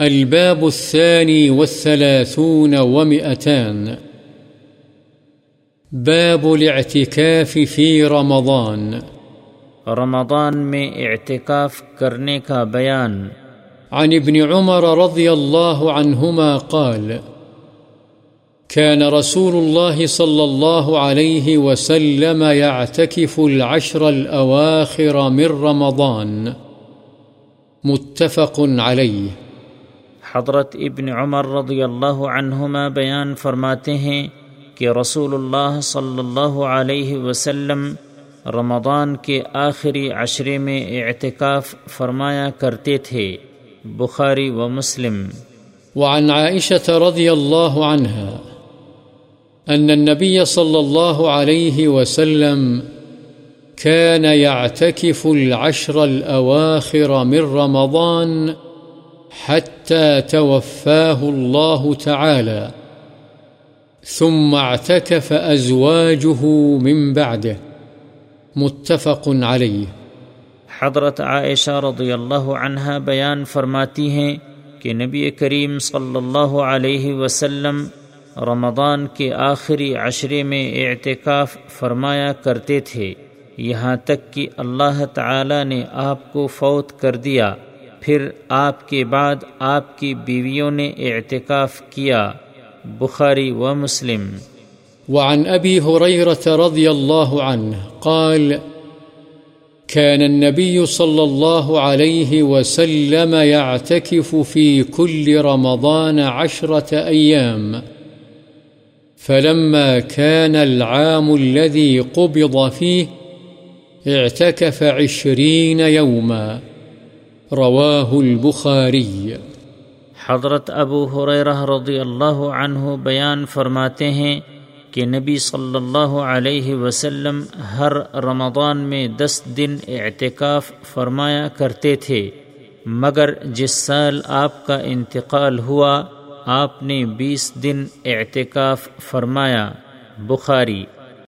الباب الثاني والثلاثون ومئتان. باب الاعتكاف في رمضان. رمضان میں اعتکاف کرنے کا بیان۔ عن ابن عمر رضي الله عنهما قال كان رسول الله صلى الله عليه وسلم يعتكف العشر الأواخر من رمضان. متفق عليه حضرت ابن عمر رضی اللہ عنہما بیان فرماتے ہیں کہ رسول اللہ صلی اللہ علیہ وسلم رمضان کے آخری عشرے میں اعتکاف فرمایا کرتے تھے، بخاری و مسلم۔ وعن عائشة رضي الله عنها أن النبي صلى الله عليه وسلم كان يعتكف العشر الأواخر من رمضان حتى توفاه الله تعالى، ثم اعتكف أزواجه من بعده، متفق عليه. حضرت عائشہ رضی اللہ عنہ بیان فرماتی ہیں کہ نبی کریم صلی اللہ علیہ وسلم رمضان کے آخری عشرے میں اعتکاف فرمایا کرتے تھے، یہاں تک کہ اللہ تعالی نے آپ کو فوت کر دیا۔ پھر آپ کے بعد آپ کی بیویوں نے اعتکاف کیا، بخاری و مسلم۔ وعن أبي هريرة رضي الله عنه قال كان النبي صلى الله عليه وسلم يعتكف في كل رمضان عشرة أيام فلما كان العام الذي قبض فيه اعتكف عشرين يوما رواه البخاري حضرت ابو حریرہ رضی اللہ عنہ بیان فرماتے ہیں کہ نبی صلی اللہ علیہ وسلم ہر رمضان میں دس دن اعتکاف فرمایا کرتے تھے، مگر جس سال آپ کا انتقال ہوا، آپ نے بیس دن اعتکاف فرمایا۔ بخاری۔